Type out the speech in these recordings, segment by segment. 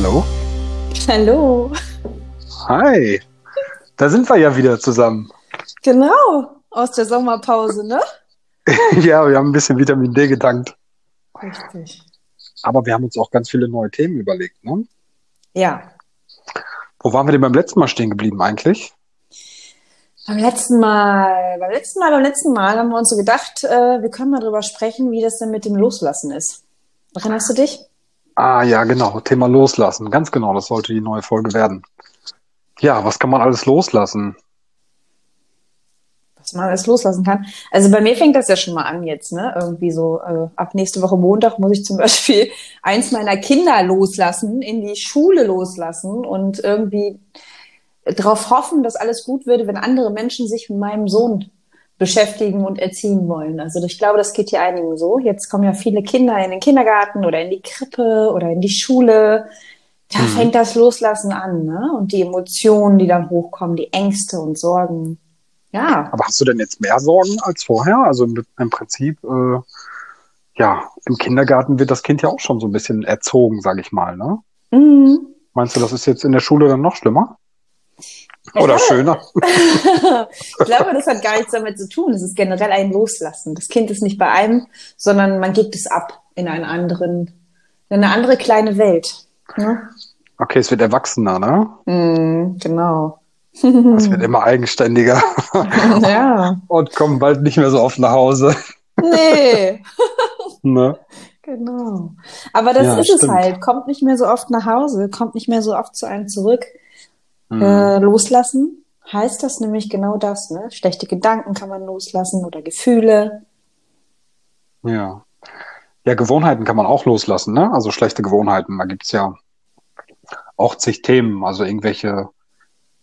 Hallo? Hallo. Hi. Da sind wir ja wieder zusammen. Genau, aus der Sommerpause, ne? ja, wir haben ein bisschen Vitamin D getankt. Richtig. Aber wir haben uns auch ganz viele neue Themen überlegt, ne? Ja. Wo waren wir denn beim letzten Mal stehen geblieben eigentlich? Beim letzten Mal, beim letzten Mal, beim letzten Mal haben wir uns so gedacht, äh, wir können mal drüber sprechen, wie das denn mit dem Loslassen ist. Erinnerst du dich? Ah ja, genau. Thema Loslassen. Ganz genau, das sollte die neue Folge werden. Ja, was kann man alles loslassen? Was man alles loslassen kann. Also bei mir fängt das ja schon mal an jetzt, ne? Irgendwie so, äh, ab nächste Woche Montag muss ich zum Beispiel eins meiner Kinder loslassen, in die Schule loslassen und irgendwie darauf hoffen, dass alles gut würde, wenn andere Menschen sich mit meinem Sohn beschäftigen und erziehen wollen. Also ich glaube, das geht hier einigen so. Jetzt kommen ja viele Kinder in den Kindergarten oder in die Krippe oder in die Schule. Da mhm. fängt das Loslassen an, ne? Und die Emotionen, die dann hochkommen, die Ängste und Sorgen. Ja. Aber hast du denn jetzt mehr Sorgen als vorher? Also im, im Prinzip, äh, ja, im Kindergarten wird das Kind ja auch schon so ein bisschen erzogen, sag ich mal, ne? Mhm. Meinst du, das ist jetzt in der Schule dann noch schlimmer? Oder schöner. ich glaube, das hat gar nichts damit zu tun. Es ist generell ein Loslassen. Das Kind ist nicht bei einem, sondern man gibt es ab in einen anderen, in eine andere kleine Welt. Ne? Okay, es wird erwachsener, ne? Mm, genau. Es wird immer eigenständiger. ja. Und kommt bald nicht mehr so oft nach Hause. Nee. ne? Genau. Aber das ja, ist stimmt. es halt. Kommt nicht mehr so oft nach Hause, kommt nicht mehr so oft zu einem zurück. Mhm. Äh, loslassen heißt das nämlich genau das, ne? Schlechte Gedanken kann man loslassen oder Gefühle. Ja. Ja, Gewohnheiten kann man auch loslassen, ne? Also schlechte Gewohnheiten. Da gibt's ja auch zig Themen, also irgendwelche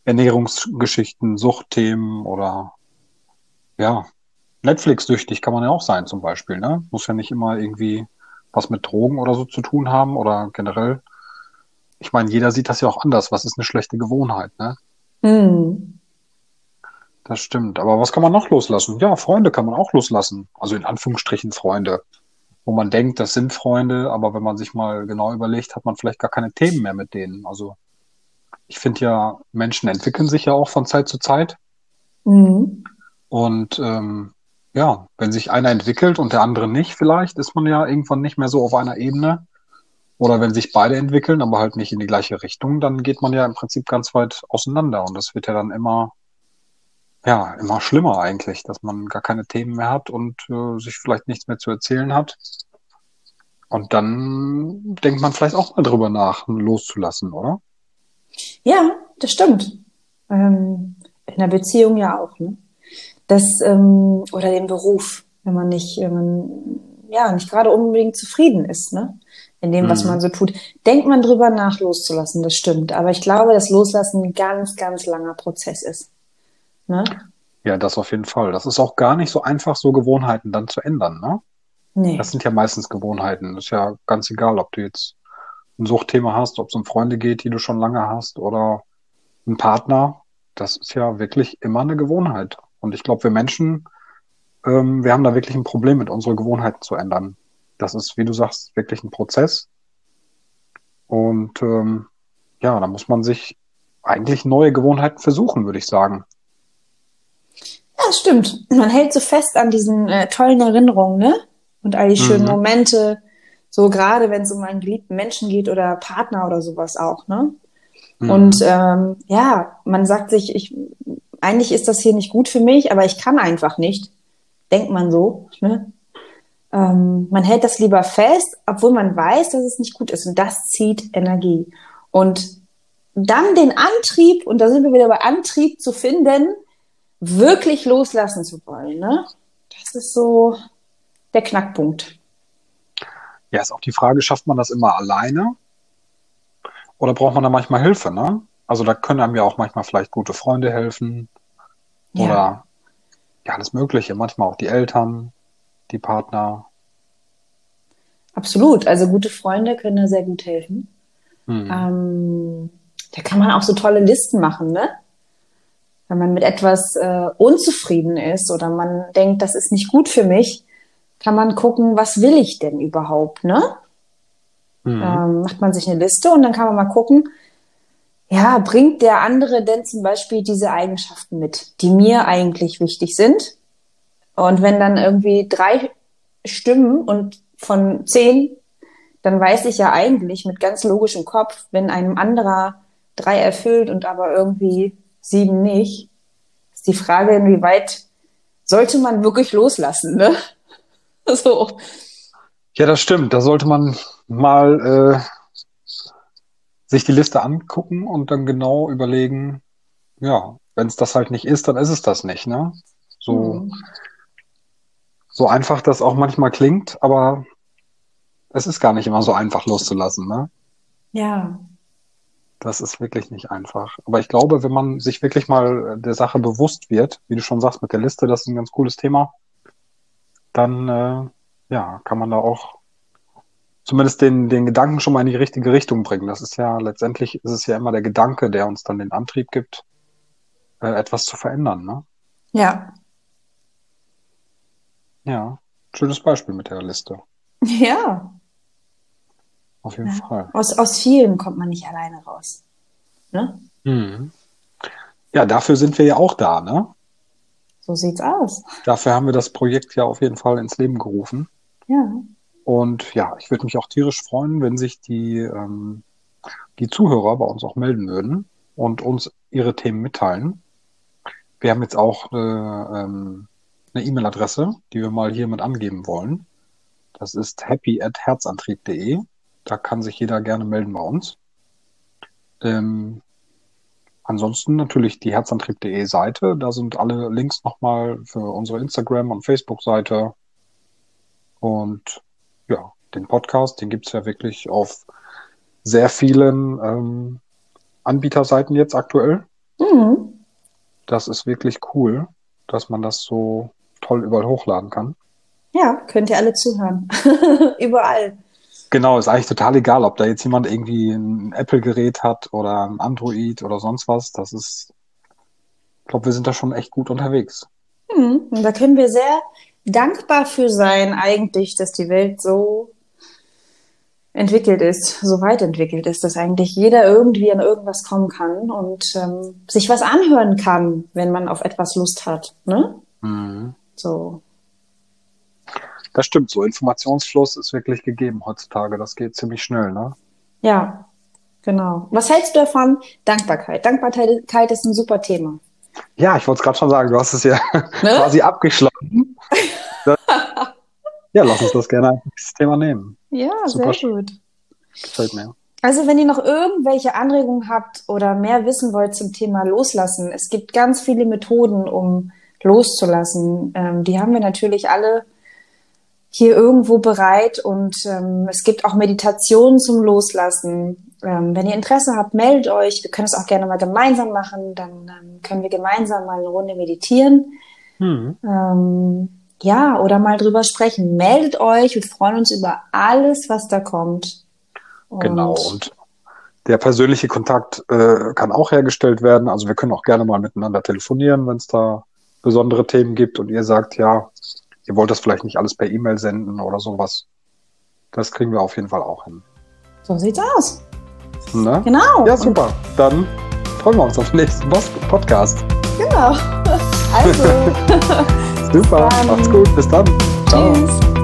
Ernährungsgeschichten, Suchtthemen oder ja, Netflix-süchtig kann man ja auch sein zum Beispiel, ne? Muss ja nicht immer irgendwie was mit Drogen oder so zu tun haben oder generell ich meine, jeder sieht das ja auch anders. Was ist eine schlechte Gewohnheit, ne? Mhm. Das stimmt. Aber was kann man noch loslassen? Ja, Freunde kann man auch loslassen. Also in Anführungsstrichen Freunde. Wo man denkt, das sind Freunde, aber wenn man sich mal genau überlegt, hat man vielleicht gar keine Themen mehr mit denen. Also ich finde ja, Menschen entwickeln sich ja auch von Zeit zu Zeit. Mhm. Und ähm, ja, wenn sich einer entwickelt und der andere nicht, vielleicht ist man ja irgendwann nicht mehr so auf einer Ebene. Oder wenn sich beide entwickeln, aber halt nicht in die gleiche Richtung, dann geht man ja im Prinzip ganz weit auseinander. Und das wird ja dann immer, ja, immer schlimmer eigentlich, dass man gar keine Themen mehr hat und äh, sich vielleicht nichts mehr zu erzählen hat. Und dann denkt man vielleicht auch mal drüber nach, loszulassen, oder? Ja, das stimmt. Ähm, in der Beziehung ja auch, ne? Das, ähm, oder den Beruf, wenn man nicht, wenn ja nicht gerade unbedingt zufrieden ist, ne? In dem, was mhm. man so tut. Denkt man drüber nach, loszulassen, das stimmt. Aber ich glaube, dass Loslassen ein ganz, ganz langer Prozess ist. Ne? Ja, das auf jeden Fall. Das ist auch gar nicht so einfach, so Gewohnheiten dann zu ändern, ne? Nee. Das sind ja meistens Gewohnheiten. Ist ja ganz egal, ob du jetzt ein Suchtthema hast, ob es um Freunde geht, die du schon lange hast, oder ein Partner. Das ist ja wirklich immer eine Gewohnheit. Und ich glaube, wir Menschen, ähm, wir haben da wirklich ein Problem mit, unsere Gewohnheiten zu ändern das ist, wie du sagst, wirklich ein Prozess. Und ähm, ja, da muss man sich eigentlich neue Gewohnheiten versuchen, würde ich sagen. Ja, das stimmt. Man hält so fest an diesen äh, tollen Erinnerungen, ne? Und all die schönen mhm. Momente, so gerade wenn es um einen geliebten Menschen geht oder Partner oder sowas auch, ne? Mhm. Und ähm, ja, man sagt sich, ich eigentlich ist das hier nicht gut für mich, aber ich kann einfach nicht. Denkt man so, ne? Ähm, man hält das lieber fest, obwohl man weiß, dass es nicht gut ist. Und das zieht Energie. Und dann den Antrieb, und da sind wir wieder bei Antrieb zu finden, wirklich loslassen zu wollen. Ne? Das ist so der Knackpunkt. Ja, ist auch die Frage, schafft man das immer alleine? Oder braucht man da manchmal Hilfe, ne? Also da können einem ja auch manchmal vielleicht gute Freunde helfen. Ja. Oder ja, alles Mögliche. Manchmal auch die Eltern die Partner? Absolut. Also gute Freunde können da sehr gut helfen. Hm. Ähm, da kann man auch so tolle Listen machen, ne? Wenn man mit etwas äh, unzufrieden ist oder man denkt, das ist nicht gut für mich, kann man gucken, was will ich denn überhaupt, ne? Mhm. Ähm, macht man sich eine Liste und dann kann man mal gucken, ja, bringt der andere denn zum Beispiel diese Eigenschaften mit, die mir eigentlich wichtig sind? Und wenn dann irgendwie drei stimmen und von zehn, dann weiß ich ja eigentlich mit ganz logischem Kopf, wenn einem anderer drei erfüllt und aber irgendwie sieben nicht, ist die Frage, inwieweit sollte man wirklich loslassen, ne? So. Ja, das stimmt. Da sollte man mal äh, sich die Liste angucken und dann genau überlegen, ja, wenn es das halt nicht ist, dann ist es das nicht, ne? So, mhm. So einfach das auch manchmal klingt, aber es ist gar nicht immer so einfach loszulassen, ne? Ja. Das ist wirklich nicht einfach. Aber ich glaube, wenn man sich wirklich mal der Sache bewusst wird, wie du schon sagst mit der Liste, das ist ein ganz cooles Thema, dann äh, ja, kann man da auch zumindest den, den Gedanken schon mal in die richtige Richtung bringen. Das ist ja letztendlich ist es ja immer der Gedanke, der uns dann den Antrieb gibt, äh, etwas zu verändern. Ne? Ja. Ja, schönes Beispiel mit der Liste. Ja. Auf jeden ja. Fall. Aus, aus vielen kommt man nicht alleine raus. Ne? Mhm. Ja, dafür sind wir ja auch da, ne? So sieht's aus. Dafür haben wir das Projekt ja auf jeden Fall ins Leben gerufen. Ja. Und ja, ich würde mich auch tierisch freuen, wenn sich die, ähm, die Zuhörer bei uns auch melden würden und uns ihre Themen mitteilen. Wir haben jetzt auch eine ähm, eine E-Mail-Adresse, die wir mal hier mit angeben wollen. Das ist happy at herzantrieb.de. Da kann sich jeder gerne melden bei uns. Ähm, ansonsten natürlich die herzantrieb.de Seite. Da sind alle Links nochmal für unsere Instagram- und Facebook-Seite. Und ja, den Podcast, den gibt's ja wirklich auf sehr vielen ähm, Anbieterseiten jetzt aktuell. Mhm. Das ist wirklich cool, dass man das so toll überall hochladen kann. Ja, könnt ihr alle zuhören. überall. Genau, ist eigentlich total egal, ob da jetzt jemand irgendwie ein Apple-Gerät hat oder ein Android oder sonst was. Das ist, ich glaube, wir sind da schon echt gut unterwegs. Hm, und da können wir sehr dankbar für sein, eigentlich, dass die Welt so entwickelt ist, so weit entwickelt ist, dass eigentlich jeder irgendwie an irgendwas kommen kann und ähm, sich was anhören kann, wenn man auf etwas Lust hat. Ne? Mhm. So. Das stimmt, so Informationsfluss ist wirklich gegeben heutzutage. Das geht ziemlich schnell, ne? Ja, genau. Was hältst du davon? Dankbarkeit. Dankbarkeit ist ein super Thema. Ja, ich wollte es gerade schon sagen, du hast es ja ne? quasi abgeschlossen. ja, lass uns das gerne als Thema nehmen. Ja, Super sehr gut. Gefällt mir. Also, wenn ihr noch irgendwelche Anregungen habt oder mehr wissen wollt zum Thema Loslassen, es gibt ganz viele Methoden, um loszulassen. Ähm, die haben wir natürlich alle hier irgendwo bereit und ähm, es gibt auch Meditationen zum Loslassen. Ähm, wenn ihr Interesse habt, meldet euch. Wir können es auch gerne mal gemeinsam machen. Dann ähm, können wir gemeinsam mal eine Runde meditieren. Ähm, ja, oder mal drüber sprechen. Meldet euch. Wir freuen uns über alles, was da kommt. Und genau. Und der persönliche Kontakt äh, kann auch hergestellt werden. Also wir können auch gerne mal miteinander telefonieren, wenn es da besondere Themen gibt und ihr sagt, ja, ihr wollt das vielleicht nicht alles per E-Mail senden oder sowas. Das kriegen wir auf jeden Fall auch hin. So sieht's aus. Ne? Genau. Ja, super. Dann freuen wir uns auf den nächsten Podcast. Genau. Also. super. Macht's gut. Bis dann. Ciao. Tschüss.